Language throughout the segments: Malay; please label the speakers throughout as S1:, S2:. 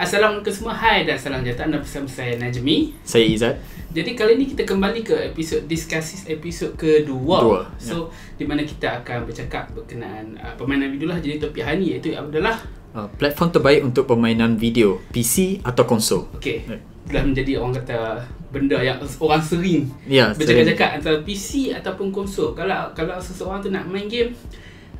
S1: Assalamualaikum semua. Hai dan salam sejahtera. Anda bersama saya Najmi.
S2: Saya Izzat.
S1: Jadi kali ni kita kembali ke episod discussis episod kedua.
S2: Dua,
S1: So di mana kita akan bercakap berkenaan uh, permainan video lah. Jadi topik hari ni iaitu adalah
S2: Uh, platform terbaik untuk permainan video, PC atau konsol.
S1: okey.
S2: Right.
S1: Dah menjadi orang kata benda yang orang sering
S2: Ya,
S1: bercakap-cakap antara PC ataupun konsol. Kalau kalau seseorang tu nak main game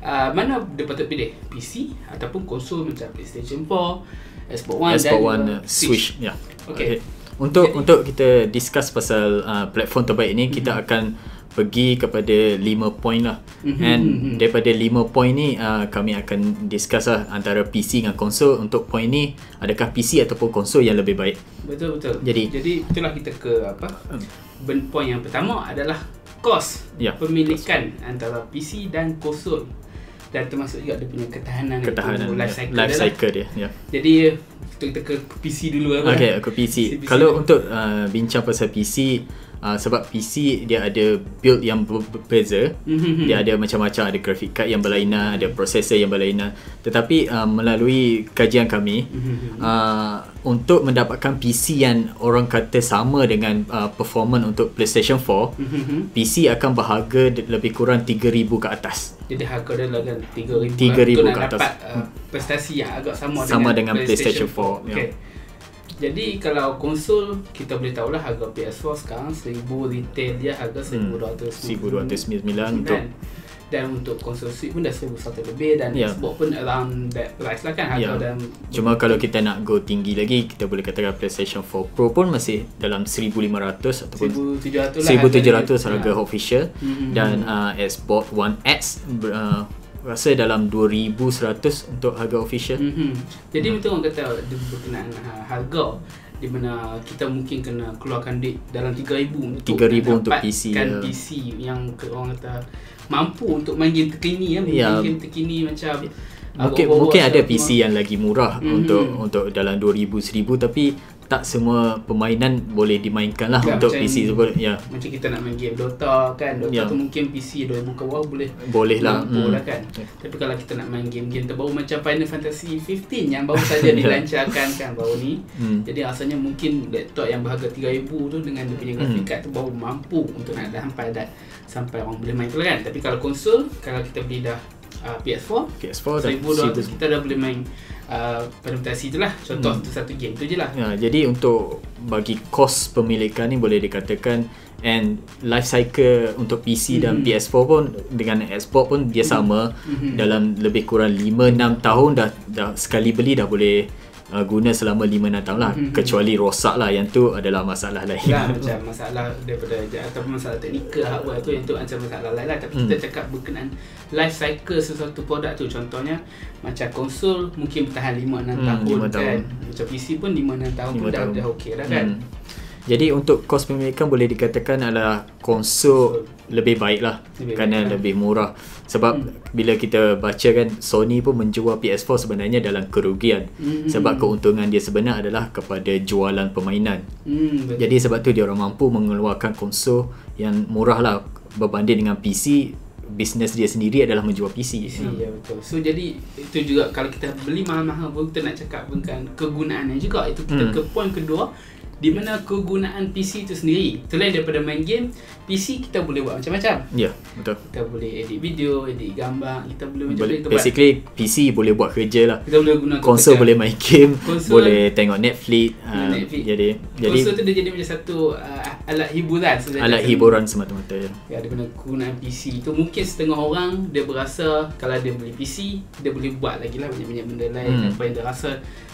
S1: uh, mana dia patut pilih? PC ataupun konsol macam PlayStation 4, Xbox One
S2: Xbox
S1: dan
S2: One uh, Switch. Ya.
S1: Okey.
S2: Untuk
S1: Jadi-
S2: untuk kita discuss pasal uh, platform terbaik ni, kita akan pergi kepada 5 point lah.
S1: Mhm,
S2: And
S1: mhm.
S2: daripada 5 point ni uh, kami akan discuss lah antara PC dengan konsol. Untuk point ni adakah PC ataupun konsol yang lebih baik?
S1: Betul betul.
S2: Jadi-
S1: jadi itulah kita ke apa? Ben point yang pertama adalah kos
S2: Ya,
S1: pemilikan antara PC dan konsol dan termasuk juga dia punya ketahanan,
S2: Ketahanan
S1: itu, life cycle,
S2: life
S1: dia lah.
S2: cycle dia. Ya.
S1: Jadi kita, kita ke PC dulu apa?
S2: Okay, aku PC.
S1: PC
S2: Kalau
S1: dulu.
S2: untuk uh, bincang pasal PC, uh, sebab PC dia ada build yang ber- berbeza.
S1: Mhm.
S2: Dia ada macam-macam, ada graphic card yang berlainan, ada processor yang berlainan. Tetapi uh, melalui kajian kami, uh, untuk mendapatkan PC yang orang kata sama dengan uh, performance untuk PlayStation 4,
S1: Mhm.
S2: PC akan berharga lebih kurang 3000 ke atas.
S1: Jadi harga dia lah kan 3000
S2: 3,000
S1: untuk nak
S2: ke atas.
S1: dapat uh, prestasi yang agak sama,
S2: Sama dengan PlayStation 4, ya.
S1: Okay. Jadi kalau konsol kita boleh tahulah harga PS4 sekarang 1000 retail dia harga 1200
S2: 1299 untuk
S1: dan untuk konsol Switch pun dah 1100 lebih dan
S2: Ya.
S1: Xbox pun around that price lah kan harga
S2: Ya.
S1: dan
S2: Cuma kalau kita nak go tinggi lagi Kita boleh katakan PlayStation 4 Pro pun masih dalam 1500 ataupun
S1: 1700 lah
S2: 1700 harga
S1: Ya.
S2: official
S1: Mhm.
S2: dan uh, Xbox One X uh, rasa dalam 2100 untuk harga official.
S1: Mhm. Jadi betul orang kata dia berkenaan ha, harga di mana kita mungkin kena keluarkan duit dalam 3000 untuk
S2: 3,000
S1: nak
S2: untuk PC, ya.
S1: PC yang orang kata mampu untuk main game terkini ya,
S2: Ya.
S1: main game terkini macam
S2: Mungkin mungkin ada PC yang lagi murah
S1: Mhm.
S2: untuk untuk dalam 2000 1000 tapi tak semua permainan boleh dimainkan lah
S1: Ya,
S2: untuk PC tersebut. Ya,
S1: macam kita nak main game Dota kan Dota
S2: Ya.
S1: tu mungkin PC 2000 ke bawah boleh
S2: boleh lah. Hmm.
S1: lah kan
S2: Ya.
S1: tapi kalau kita nak main game-game terbaru macam Final Fantasy 15 yang baru saja dilancarkan kan baru ni
S2: Hmm.
S1: Jadi rasanya mungkin laptop yang berharga 3000 tu dengan dia punya graphic
S2: Hmm.
S1: card tu baru mampu untuk nak sampai dah sampai orang boleh main tu lah kan. Tapi kalau konsol kalau kita beli dah uh, PS4
S2: PS4 dah
S1: 1200 kita dah boleh main uh, Final Fantasy tu lah. Contoh
S2: Hmm.
S1: tu satu game tu je lah.
S2: Ya, jadi untuk bagi kos pemilikan ni boleh dikatakan and life cycle untuk PC dan
S1: Mhm.
S2: PS4 pun dengan Xbox pun dia sama
S1: Mhm.
S2: dalam lebih kurang 5-6 tahun dah dah sekali beli dah boleh uh, guna selama 5-6 tahun lah
S1: Mhm.
S2: kecuali rosak lah yang tu adalah masalah lain.
S1: lah macam masalah daripada ataupun masalah teknikal hardware tu yang tu macam masalah lain lah tapi
S2: Hmm.
S1: kita cakap berkenaan life cycle sesuatu produk tu contohnya macam konsol mungkin bertahan 5-6
S2: Hmm,
S1: tahun kan
S2: tahun.
S1: macam PC pun 5-6 tahun
S2: Lima
S1: pun dah,
S2: tahun.
S1: dah okey dah kan
S2: Hmm. Jadi untuk kos pemilikan boleh dikatakan adalah konsol lebih baik lah
S1: Lebih
S2: kerana
S1: baik lah.
S2: lebih murah. Sebab
S1: Hmm.
S2: bila kita baca kan Sony pun menjual PS4 sebenarnya dalam kerugian.
S1: Hmm.
S2: Sebab keuntungan dia sebenar adalah kepada jualan permainan.
S1: Hmm, betul.
S2: Jadi sebab tu dia orang mampu mengeluarkan konsol yang murah lah berbanding dengan PC. Bisnes dia sendiri adalah menjual PC.
S1: PC ya betul. So jadi itu juga kalau kita beli mahal-mahal pun kita nak cakap bukan kegunaannya juga. Itu kita
S2: Hmm.
S1: ke poin kedua di mana kegunaan PC itu sendiri. Selain daripada main game, PC kita boleh buat macam-macam.
S2: Ya, betul.
S1: Kita boleh edit video, edit gambar, kita boleh macam
S2: Boleh,
S1: kita buat.
S2: basically PC boleh buat kerja lah.
S1: Kita boleh guna
S2: Konsol boleh main game,
S1: Konsol-
S2: boleh tengok Netflix. ah,
S1: Netflix.
S2: Jadi jadi
S1: Konsol tu dia jadi macam satu uh, alat hiburan sebenarnya.
S2: alat hiburan semata-mata ya.
S1: Ya, dia guna kegunaan PC tu mungkin setengah orang dia berasa kalau dia beli PC dia boleh buat lagi lah banyak-banyak benda lain
S2: Hmm.
S1: apa yang dia rasa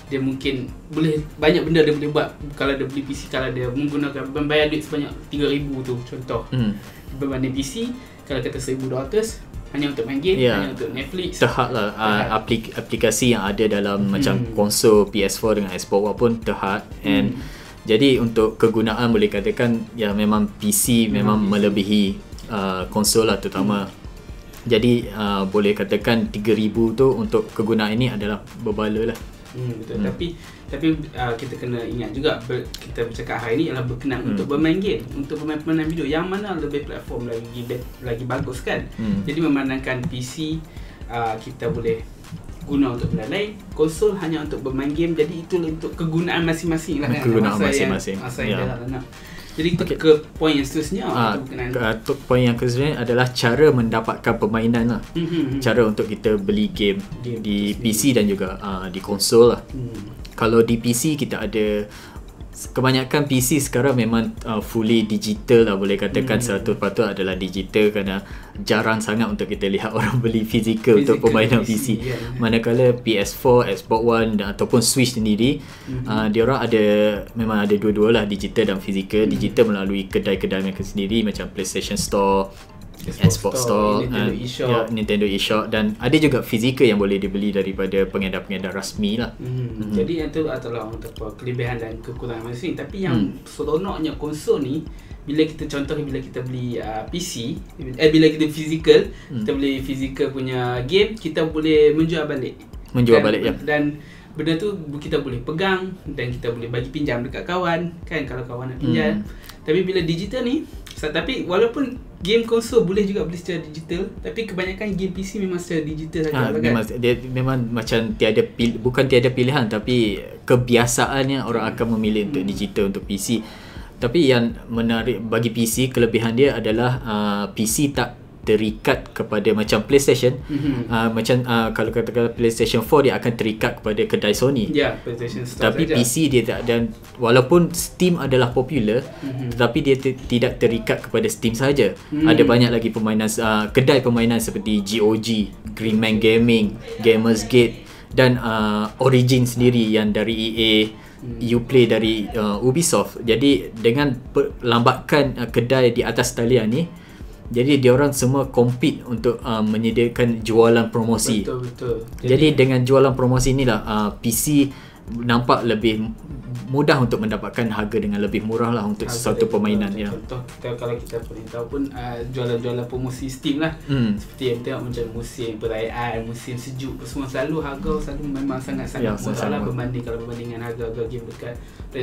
S1: dia mungkin boleh banyak benda dia boleh buat kalau dia beli PC kalau dia menggunakan membayar duit sebanyak 3000 tu contoh
S2: Hmm.
S1: berbanding PC kalau kata 1200 hanya untuk main game
S2: Ya.
S1: hanya untuk Netflix
S2: Terhad lah uh,
S1: Terhad.
S2: aplik- aplikasi yang ada dalam
S1: Hmm.
S2: macam konsol PS4 dengan Xbox One pun terhad and
S1: Hmm.
S2: jadi untuk kegunaan boleh katakan ya memang PC memang,
S1: Memang PC.
S2: melebihi uh, konsol lah terutama jadi uh, boleh katakan 3000 tu untuk kegunaan ini adalah berbala lah
S1: Hmm, betul.
S2: Hmm.
S1: Tapi tapi uh, kita kena ingat juga ber, kita bercakap hari ni adalah berkenaan
S2: Hmm.
S1: untuk bermain game, untuk bermain permainan video yang mana lebih platform lagi lagi bagus kan.
S2: Hmm.
S1: Jadi memandangkan PC uh, kita boleh guna untuk benda lain konsol hanya untuk bermain game jadi itu untuk kegunaan masing-masing lah kan
S2: Kegunaan
S1: Masa yang-
S2: masing-masing.
S1: masa
S2: Ya.
S1: yang dah nak jadi kita
S2: Okey.
S1: ke poin yang seterusnya berkenaan
S2: ke- tu poin yang kedua adalah cara mendapatkan permainan lah.
S1: Mhm.
S2: Cara untuk kita beli game,
S1: Game
S2: di PC dan juga uh, di konsol lah.
S1: Hmm.
S2: Kalau di PC kita ada kebanyakan PC sekarang memang uh, fully digital lah boleh katakan
S1: Hmm.
S2: 100% adalah digital kerana jarang sangat untuk kita lihat orang beli fizikal untuk
S1: Physical
S2: permainan
S1: PC,
S2: PC.
S1: ya.
S2: Manakala PS4, Xbox One dan ataupun Switch sendiri
S1: Mhm.
S2: uh, dia orang ada memang ada dua-dua lah digital dan fizikal.
S1: Hmm.
S2: Digital melalui kedai-kedai mereka sendiri macam PlayStation Store,
S1: Xbox
S2: Xbox
S1: Store,
S2: Store,
S1: Nintendo
S2: uh,
S1: eShop.
S2: ya, Nintendo eShop dan ada juga fizikal yang boleh dibeli daripada pengedar-pengedar rasmi lah.
S1: Hmm. Jadi yang tu adalah untuk kelebihan dan kekurangan masing Tapi yang
S2: Hmm.
S1: seronoknya konsol ni bila kita contohnya bila kita beli uh, PC eh bila kita physical
S2: Hmm.
S1: kita beli physical punya game kita boleh menjual balik
S2: Menjual
S1: dan,
S2: balik, ya.
S1: dan benda tu kita boleh pegang dan kita boleh bagi pinjam dekat kawan kan kalau kawan nak pinjam
S2: Hmm.
S1: tapi bila digital ni tapi walaupun game konsol boleh juga beli secara digital tapi kebanyakan game PC memang secara digital saja
S2: Ha,
S1: kan
S2: memang dia memang macam tiada pil, bukan tiada pilihan tapi kebiasaannya orang akan memilih untuk digital untuk PC. Tapi yang menarik bagi PC kelebihan dia adalah uh, PC tak terikat kepada macam PlayStation.
S1: Mhm.
S2: Uh, macam uh, kalau katakan PlayStation 4 dia akan terikat kepada kedai Sony.
S1: Ya, PlayStation Store
S2: Tapi
S1: saja.
S2: PC dia tak dan walaupun Steam adalah popular
S1: Mhm.
S2: tetapi dia t- tidak terikat kepada Steam saja.
S1: Hmm.
S2: Ada banyak lagi permainan uh, kedai permainan seperti GOG, Greenman Gaming, Gamersgate dan uh, Origin sendiri yang dari EA
S1: Hmm.
S2: Uplay dari uh, Ubisoft. Jadi dengan per- lambakan uh, kedai di atas talian ni jadi diorang semua compete untuk uh, menyediakan jualan promosi.
S1: Betul betul.
S2: Jadi, dengan jualan promosi inilah uh, PC nampak lebih mudah untuk mendapatkan harga dengan lebih murah lah untuk
S1: harga
S2: sesuatu
S1: dia
S2: permainan ya.
S1: Contoh kita kalau kita boleh tahu pun uh, jualan-jualan promosi Steam lah.
S2: Hmm.
S1: Seperti yang tengok macam musim perayaan, musim sejuk semua selalu harga selalu memang sangat-sangat
S2: Ya,
S1: murah lah berbanding kalau berbanding dengan harga-harga game dekat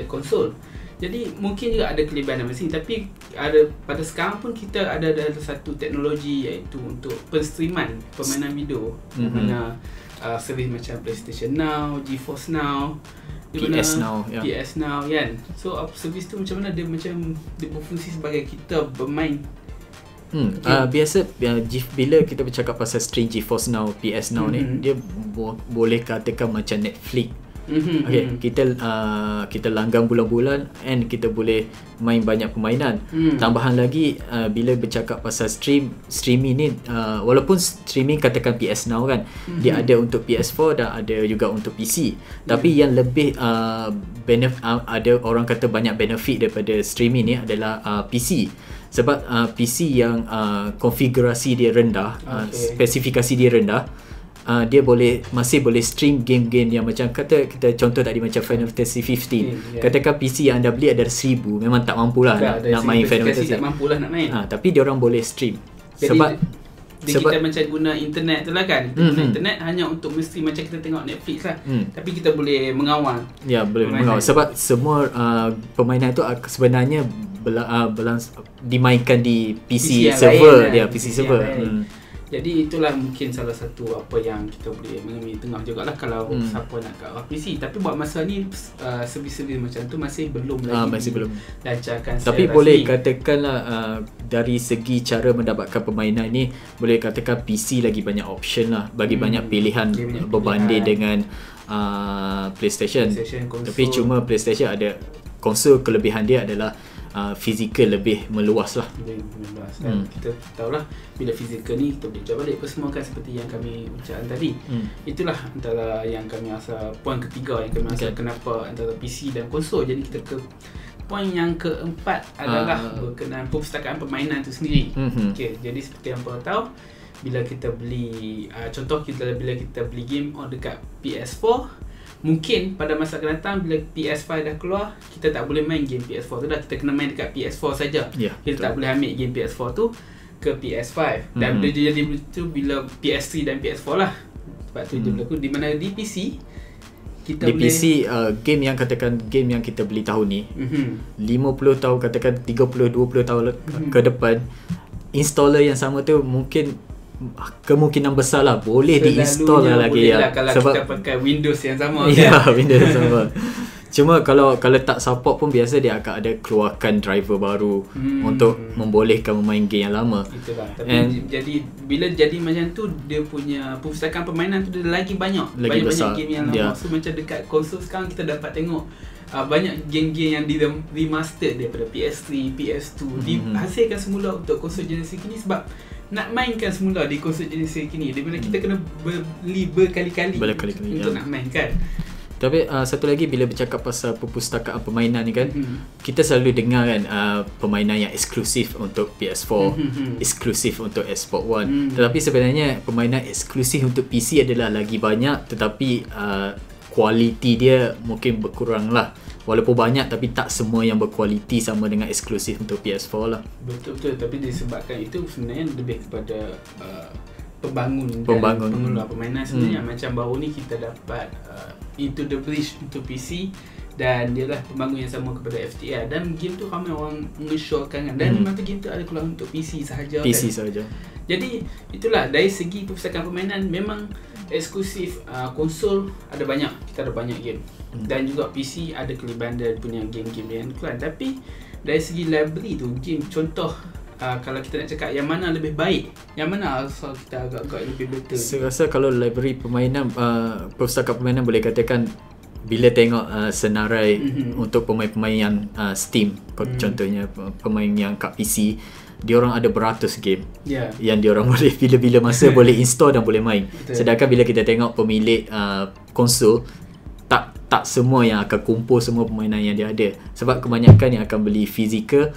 S1: konsol. Jadi mungkin juga ada kelebihan dan masing tapi ada pada sekarang pun kita ada ada satu teknologi iaitu untuk penstreaman permainan video
S2: Mhm.
S1: mana uh, servis macam PlayStation Now, GeForce Now,
S2: PS Now, ya.
S1: PS Now kan. So apa servis tu macam mana dia macam dia berfungsi sebagai kita bermain
S2: Hmm.
S1: Okay.
S2: Uh, biasa uh, bila kita bercakap pasal stream GeForce Now, PS Now
S1: Mhm.
S2: ni, dia bo- boleh katakan macam Netflix.
S1: Mhm,
S2: Okay,
S1: mhm.
S2: kita uh, kita langgan bulan-bulan and kita boleh main banyak permainan.
S1: Hmm.
S2: Tambahan lagi uh, bila bercakap pasal stream streaming ni uh, walaupun streaming katakan PS Now kan,
S1: Mhm.
S2: dia ada untuk PS4 dan ada juga untuk PC. Tapi
S1: Hmm.
S2: yang lebih uh, benef- uh, ada orang kata banyak benefit daripada streaming ni adalah uh, PC. Sebab uh, PC yang uh, konfigurasi dia rendah, uh,
S1: Okay.
S2: spesifikasi dia rendah, uh, dia boleh masih boleh stream game-game yang macam kata kita contoh tadi macam Final Fantasy 15.
S1: Hmm, ya.
S2: Katakan PC yang anda beli ada 1000, memang tak mampulah
S1: Tak,
S2: nak, nak main Final Fantasy.
S1: tak mampu lah nak main.
S2: Ha, tapi dia orang boleh stream.
S1: Jadi
S2: sebab
S1: dia,
S2: sebab
S1: kita macam guna internet tu lah kan. Kita guna
S2: Mhm.
S1: internet hanya untuk mesti macam kita tengok Netflix lah.
S2: Hmm.
S1: Tapi kita boleh mengawal.
S2: Ya boleh mengawal sebab semua uh, permainan itu ak- sebenarnya bela, uh, belans, dimainkan di PC,
S1: yang
S2: server
S1: lain
S2: dia
S1: kan,
S2: PC,
S1: yang
S2: server.
S1: lain.
S2: Hmm.
S1: Jadi itulah mungkin salah satu apa yang kita boleh mengambil tengah jugalah kalau
S2: Hmm.
S1: siapa nak kat arah PC. Tapi buat masa ni uh, servis-servis macam tu masih belum lagi
S2: Ah, masih belum.
S1: lancarkan
S2: Tapi boleh
S1: rasmi.
S2: katakanlah uh, dari segi cara mendapatkan permainan ni boleh katakan PC lagi banyak option lah bagi
S1: Hmm.
S2: banyak pilihan
S1: banyak
S2: berbanding
S1: pilihan.
S2: dengan uh, PlayStation.
S1: PlayStation, konsol.
S2: Tapi cuma PlayStation ada konsol kelebihan dia adalah uh, fizikal lebih meluas lah.
S1: Boleh bebas dan
S2: Hmm.
S1: kita tahulah bila fizikal ni kita boleh jual balik apa semua kan seperti yang kami ucapkan tadi.
S2: Hmm.
S1: Itulah antara yang kami rasa poin ketiga yang kami rasa
S2: Okay.
S1: kenapa antara PC dan konsol. Jadi kita ke poin yang keempat adalah
S2: Ah.
S1: berkenaan perpustakaan permainan tu sendiri.
S2: Mhm.
S1: Okey, jadi seperti yang korang tahu bila kita beli uh, contoh kita bila kita beli game on dekat PS4 mungkin pada masa akan datang bila PS5 dah keluar kita tak boleh main game PS4 tu dah kita kena main dekat PS4 saja.
S2: Ya,
S1: kita
S2: betul.
S1: tak boleh ambil game PS4 tu ke PS5 dan
S2: Mhm.
S1: dia jadi begitu bila PS3 dan PS4 lah. Sebab tu dia
S2: Hmm.
S1: berlaku di mana di PC kita
S2: Di
S1: boleh
S2: PC uh, game yang katakan game yang kita beli tahun ni
S1: Mhm.
S2: 50 tahun katakan 30 20 tahun
S1: Mhm.
S2: ke depan installer yang sama tu mungkin kemungkinan besar lah boleh
S1: Selalunya
S2: diinstal lah lagi
S1: boleh
S2: ya.
S1: lah kalau
S2: Sebab
S1: kita pakai Windows yang sama
S2: ya
S1: kan.
S2: Windows sama. Cuma kalau kalau tak support pun biasa dia akan ada keluarkan driver baru
S1: Hmm.
S2: untuk membolehkan memain game yang lama.
S1: Itulah. Tapi
S2: And-
S1: jadi bila jadi macam tu dia punya perpustakaan permainan tu dia lagi banyak.
S2: Lagi
S1: banyak
S2: besar.
S1: banyak game yang lama.
S2: Ya.
S1: So macam dekat konsol sekarang kita dapat tengok uh, banyak game-game yang di remastered daripada PS3, PS2
S2: Mhm.
S1: dihasilkan semula untuk konsol generasi kini sebab nak mainkan semula di konsol generasi kini di mana kita kena beli berkali-kali
S2: Berkali-kali,
S1: untuk
S2: ya.
S1: nak main kan.
S2: Tapi uh, satu lagi bila bercakap pasal perpustakaan permainan ni kan,
S1: Mhm.
S2: kita selalu dengar kan uh, permainan yang eksklusif untuk PS4,
S1: Mhm.
S2: eksklusif untuk Xbox One.
S1: Hmm.
S2: Tetapi sebenarnya permainan eksklusif untuk PC adalah lagi banyak tetapi uh, kualiti dia mungkin berkurang lah. Walaupun banyak tapi tak semua yang berkualiti sama dengan eksklusif untuk PS4 lah.
S1: Betul betul tapi disebabkan itu sebenarnya lebih kepada uh, pembangun
S2: Pembangun.
S1: dan pengeluar permainan sebenarnya
S2: Hmm.
S1: macam baru ni kita dapat uh, Into the Breach untuk PC dan dia lah pembangun yang sama kepada FTL dan game tu ramai orang mengesyorkan kan dan
S2: Hmm.
S1: masa game tu ada keluar untuk PC sahaja
S2: PC
S1: kan.
S2: saja.
S1: Jadi itulah dari segi perpustakaan permainan memang eksklusif uh, konsol ada banyak kita ada banyak game
S2: Hmm.
S1: dan juga PC ada kelebihan dia punya game-game yang keluar tapi dari segi library tu game contoh uh, kalau kita nak cakap yang mana lebih baik yang mana asal kita agak-agak lebih betul
S2: Saya rasa kalau library permainan uh, perpustakaan permainan boleh katakan bila tengok uh, senarai
S1: Mhm.
S2: untuk pemain-pemain yang uh, Steam
S1: Hmm.
S2: contohnya pe- pemain yang kat PC dia orang ada beratus game
S1: ya
S2: yang dia orang boleh bila-bila masa boleh install dan boleh main.
S1: Betul.
S2: Sedangkan bila kita tengok pemilik uh, konsol tak tak semua yang akan kumpul semua permainan yang dia ada. Sebab kebanyakan yang akan beli fizikal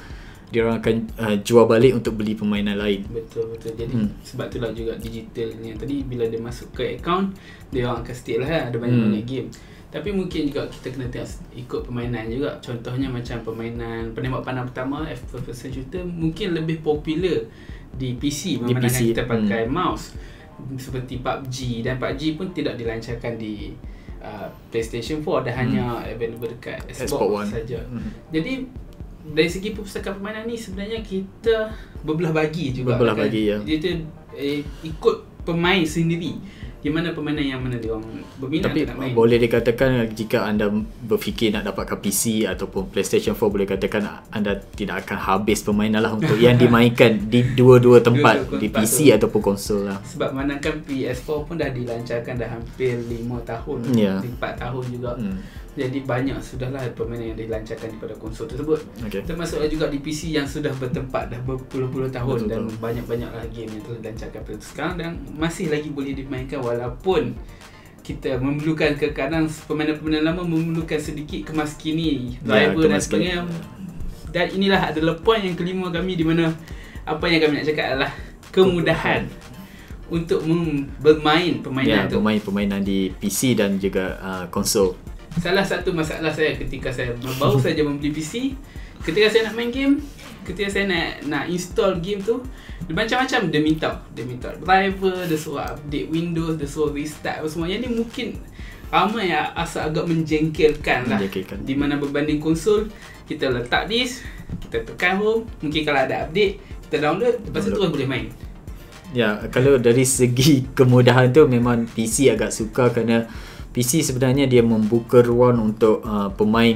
S2: dia orang akan uh, jual balik untuk beli permainan lain.
S1: betul betul jadi
S2: Hmm.
S1: sebab itulah juga digital ni tadi bila dia masuk ke account dia orang akan stick lah kan, ada banyak-banyak
S2: Hmm.
S1: game tapi mungkin juga kita kena tengok ikut permainan juga. Contohnya macam permainan penembak pandang pertama first person shooter mungkin lebih popular di PC
S2: Di PC,
S1: kita pakai mouse. Seperti PUBG dan PUBG pun tidak dilancarkan di uh, PlayStation 4 dan hanya available dekat Xbox, saja.
S2: Hmm.
S1: jadi dari segi perpustakaan permainan ni sebenarnya kita berbelah bagi juga
S2: Berbelah
S1: kan?
S2: bagi, ya.
S1: Dia eh, ikut pemain sendiri di mana permainan yang mana dia orang berminat
S2: Tapi
S1: nak main.
S2: boleh dikatakan jika anda berfikir nak dapatkan PC ataupun PlayStation 4 boleh katakan anda tidak akan habis permainan lah untuk yang dimainkan di dua-dua tempat
S1: Dua-dua
S2: di PC
S1: tu.
S2: ataupun konsol lah.
S1: Sebab manakala PS4 pun dah dilancarkan dah hampir 5 tahun,
S2: Ya.
S1: 4 tahun juga.
S2: Hmm.
S1: Jadi banyak sudahlah permainan yang dilancarkan daripada konsol tersebut.
S2: Okay.
S1: Termasuk juga di PC yang sudah bertempat dah berpuluh-puluh tahun
S2: Betul,
S1: dan banyak-banyaklah game yang telah dilancarkan pada sekarang dan masih lagi boleh dimainkan walaupun kita memerlukan ke kadang permainan-permainan lama memerlukan sedikit kemas kini
S2: Ya,
S1: driver dan
S2: kemas
S1: sebagainya dan inilah adalah poin yang kelima kami di mana apa yang kami nak cakap adalah kemudahan untuk mem- bermain permainan
S2: Ya,
S1: tu
S2: pemain permainan di PC dan juga uh, konsol.
S1: Salah satu masalah saya ketika saya baru saja membeli PC, ketika saya nak main game, ketika saya nak nak install game tu, dia macam-macam dia minta. Dia minta driver, dia suruh update Windows, dia suruh restart apa semua. Yang ni mungkin ramai yang asal agak menjengkelkan lah.
S2: Menjengkelkan.
S1: Di mana berbanding konsol, kita letak disk, kita tekan home, mungkin kalau ada update, kita download, lepas tu terus boleh main.
S2: Ya, kalau dari segi kemudahan tu memang PC agak suka kerana PC sebenarnya dia membuka ruang untuk uh, pemain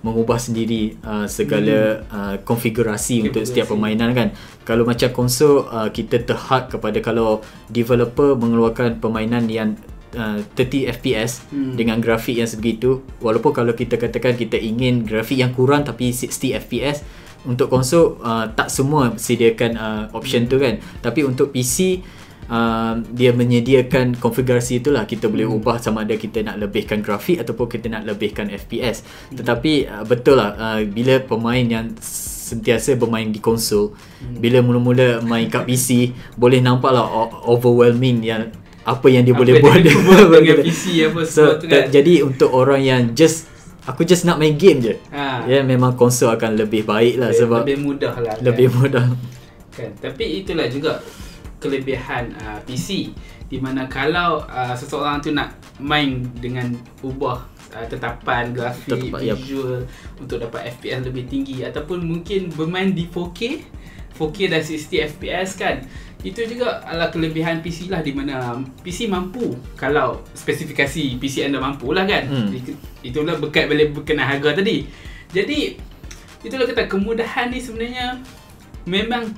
S2: mengubah sendiri uh, segala uh, konfigurasi untuk setiap
S1: Konfigurasi.
S2: permainan kan. Kalau macam konsol uh, kita terhad kepada kalau developer mengeluarkan permainan yang uh, 30 FPS
S1: Hmm.
S2: dengan grafik yang sebegitu walaupun kalau kita katakan kita ingin grafik yang kurang tapi 60 FPS untuk konsol uh, tak semua sediakan uh, option tu kan tapi untuk PC uh, dia menyediakan konfigurasi itulah kita boleh
S1: Hmm.
S2: ubah sama ada kita nak lebihkan grafik ataupun kita nak lebihkan FPS tetapi uh, betul lah uh, bila pemain yang sentiasa bermain di konsol
S1: Hmm.
S2: bila mula-mula main kat PC boleh nampak lah overwhelming yang apa yang dia
S1: Apa
S2: boleh buat
S1: dia buat dengan PC apa
S2: so
S1: semua tu kan.
S2: jadi untuk orang yang just aku just nak main game je
S1: Ha.
S2: ya memang konsol akan lebih baik lah
S1: lebih,
S2: sebab
S1: lebih mudah lah kan.
S2: lebih mudah
S1: kan tapi itulah juga kelebihan uh, PC di mana kalau uh, seseorang tu nak main dengan ubah uh, tetapan grafik
S2: Tetapan, yep.
S1: visual untuk dapat FPS lebih tinggi ataupun mungkin bermain di 4K 4K dan 60 FPS kan itu juga adalah kelebihan PC lah di mana PC mampu kalau spesifikasi PC anda mampu lah kan.
S2: Hmm.
S1: Itu- Itulah berkat balik berkenaan harga tadi. Jadi itulah kata kemudahan ni sebenarnya memang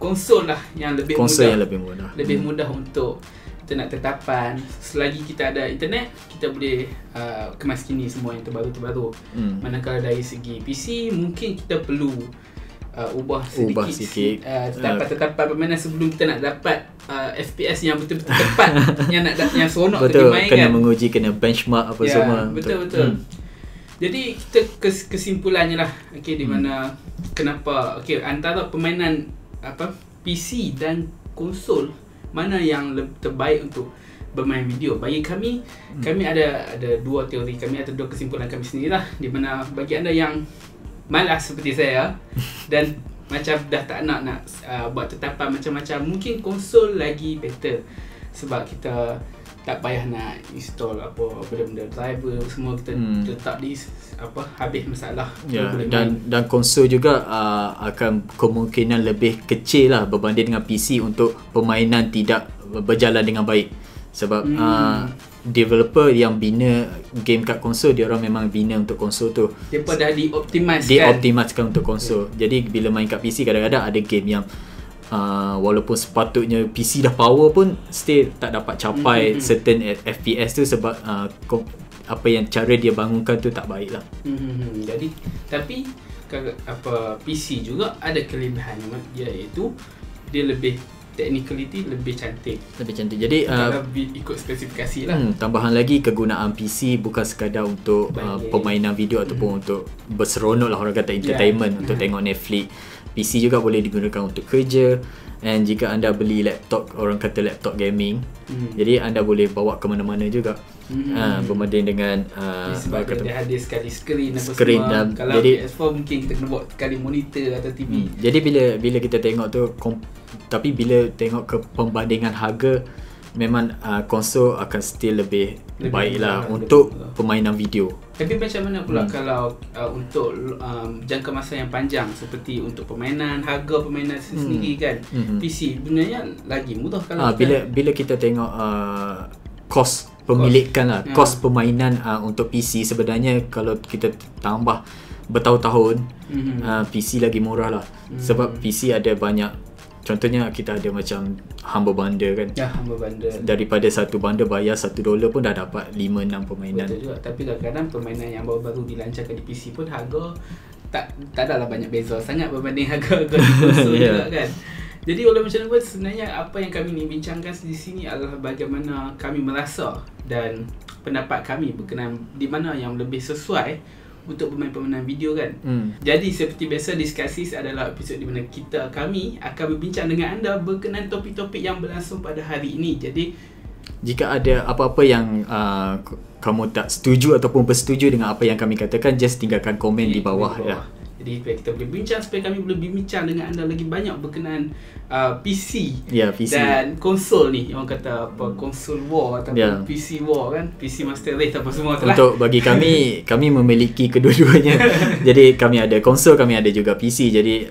S1: konsol lah yang lebih
S2: Konsol
S1: mudah.
S2: yang lebih mudah.
S1: lebih
S2: Hmm.
S1: mudah untuk kita nak tetapan selagi kita ada internet kita boleh uh, kemas kini semua yang terbaru-terbaru
S2: Hmm.
S1: manakala dari segi PC mungkin kita perlu uh, ubah sedikit,
S2: Ubah sikit.
S1: uh, tetapan-tetapan permainan sebelum kita nak dapat uh, FPS yang betul-betul tepat yang nak yang seronok
S2: Betul,
S1: kita main
S2: kena
S1: kan
S2: menguji, kena benchmark apa
S1: Ya,
S2: semua.
S1: betul betul.
S2: Hmm.
S1: Jadi kita kes, kesimpulannya lah okey di
S2: Hmm.
S1: mana kenapa okey antara permainan apa PC dan konsol mana yang lebih terbaik untuk bermain video. Bagi kami
S2: Hmm.
S1: kami ada ada dua teori, kami ada dua kesimpulan kami sendirilah di mana bagi anda yang malas seperti saya dan macam dah tak nak nak uh, buat tetapan macam-macam mungkin konsol lagi better sebab kita tak payah nak install apa benda-benda driver semua kita
S2: Hmm.
S1: letak di apa habis masalah Boleh
S2: dan
S1: main.
S2: dan konsol juga uh, akan kemungkinan lebih kecil lah berbanding dengan PC untuk permainan tidak berjalan dengan baik. Sebab
S1: Hmm.
S2: uh, developer yang bina game kat konsol dia orang memang bina untuk konsol tu.
S1: Depa dah dioptimise
S2: Dia
S1: kan
S2: optimiskan untuk konsol. Jadi bila main kat PC kadang-kadang ada game yang uh, walaupun sepatutnya PC dah power pun still tak dapat capai
S1: Mhm.
S2: certain FPS tu sebab uh, apa yang cara dia bangunkan tu tak baik lah.
S1: Hmm, jadi tapi apa PC juga ada kelebihan iaitu dia lebih technicality lebih cantik.
S2: Lebih cantik. Jadi uh,
S1: Kalau bi- ikut spesifikasi lah.
S2: Hmm, tambahan lagi kegunaan PC bukan sekadar untuk uh, permainan video ataupun untuk berseronok lah orang kata entertainment
S1: Yeah.
S2: untuk
S1: Hmm.
S2: tengok Netflix. PC juga boleh digunakan untuk kerja and jika anda beli laptop orang kata laptop gaming
S1: Hmm.
S2: jadi anda boleh bawa ke mana-mana juga.
S1: Hmm.
S2: Ha, berbanding dengan uh,
S1: sebab
S2: orang
S1: dia, ada sekali apa
S2: Skrin
S1: semua.
S2: dan-
S1: Kalau
S2: jadi-
S1: PS4 mungkin kita kena buat sekali monitor atau TV.
S2: Hmm. Jadi bila bila kita tengok tu kom, tapi bila tengok ke perbandingan harga memang uh, konsol akan still lebih,
S1: Lebih
S2: baik lah
S1: murah,
S2: untuk
S1: lebih
S2: permainan video.
S1: Tapi macam mana pula
S2: Hmm.
S1: kalau uh, untuk um, jangka masa yang panjang seperti untuk permainan, harga permainan sendiri kan.
S2: Mhm.
S1: PC sebenarnya lagi murah kalau
S2: Ah bila bila kita tengok uh, kos pemilikan lah,
S1: Ya.
S2: kos permainan uh, untuk PC sebenarnya kalau kita tambah bertahun-tahun
S1: Mhm.
S2: uh, PC lagi murah lah.
S1: Hmm.
S2: Sebab PC ada banyak contohnya kita ada macam Humble Bundle kan.
S1: Ya, hamba bandar.
S2: Daripada satu bundle bayar satu dolar pun dah dapat 5-6 permainan.
S1: Betul juga. Tapi kadang-kadang permainan yang baru-baru dilancarkan di PC pun harga tak tak adalah banyak beza sangat berbanding harga-harga di konsol
S2: Ya.
S1: juga kan. Jadi oleh macam pun sebenarnya apa yang kami ni bincangkan di sini adalah bagaimana kami merasa dan pendapat kami berkenaan di mana yang lebih sesuai untuk bermain permainan video kan.
S2: Hmm.
S1: Jadi seperti biasa diskusi adalah episod di mana kita kami akan berbincang dengan anda berkenaan topik-topik yang berlangsung pada hari ini. Jadi
S2: Jika ada apa-apa yang uh, kamu tak setuju ataupun bersetuju dengan apa yang kami katakan just tinggalkan komen di bawah ya.
S1: Jadi supaya kita boleh bincang supaya kami boleh bincang dengan anda lagi banyak berkenaan uh, PC
S2: Ya, PC.
S1: dan konsol ni orang kata apa konsol war ataupun
S2: Ya.
S1: PC war kan PC Master Race apa semua tu lah.
S2: Untuk bagi kami kami memiliki kedua-duanya. jadi kami ada konsol, kami ada juga PC. Jadi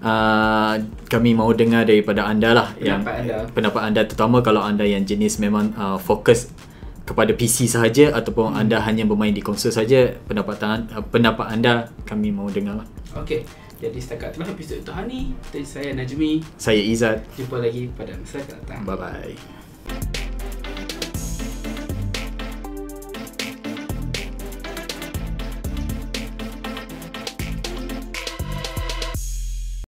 S2: uh, kami mahu dengar daripada anda lah yang
S1: Pendapat anda.
S2: pendapat anda terutama kalau anda yang jenis memang uh, fokus kepada PC sahaja ataupun
S1: Hmm.
S2: anda hanya bermain di konsol saja pendapat pendapat anda kami mahu dengar lah.
S1: Okey. Jadi setakat itulah episod itu hari ni. Saya Najmi.
S2: Saya Izzat.
S1: Jumpa lagi pada masa akan datang.
S2: Bye bye.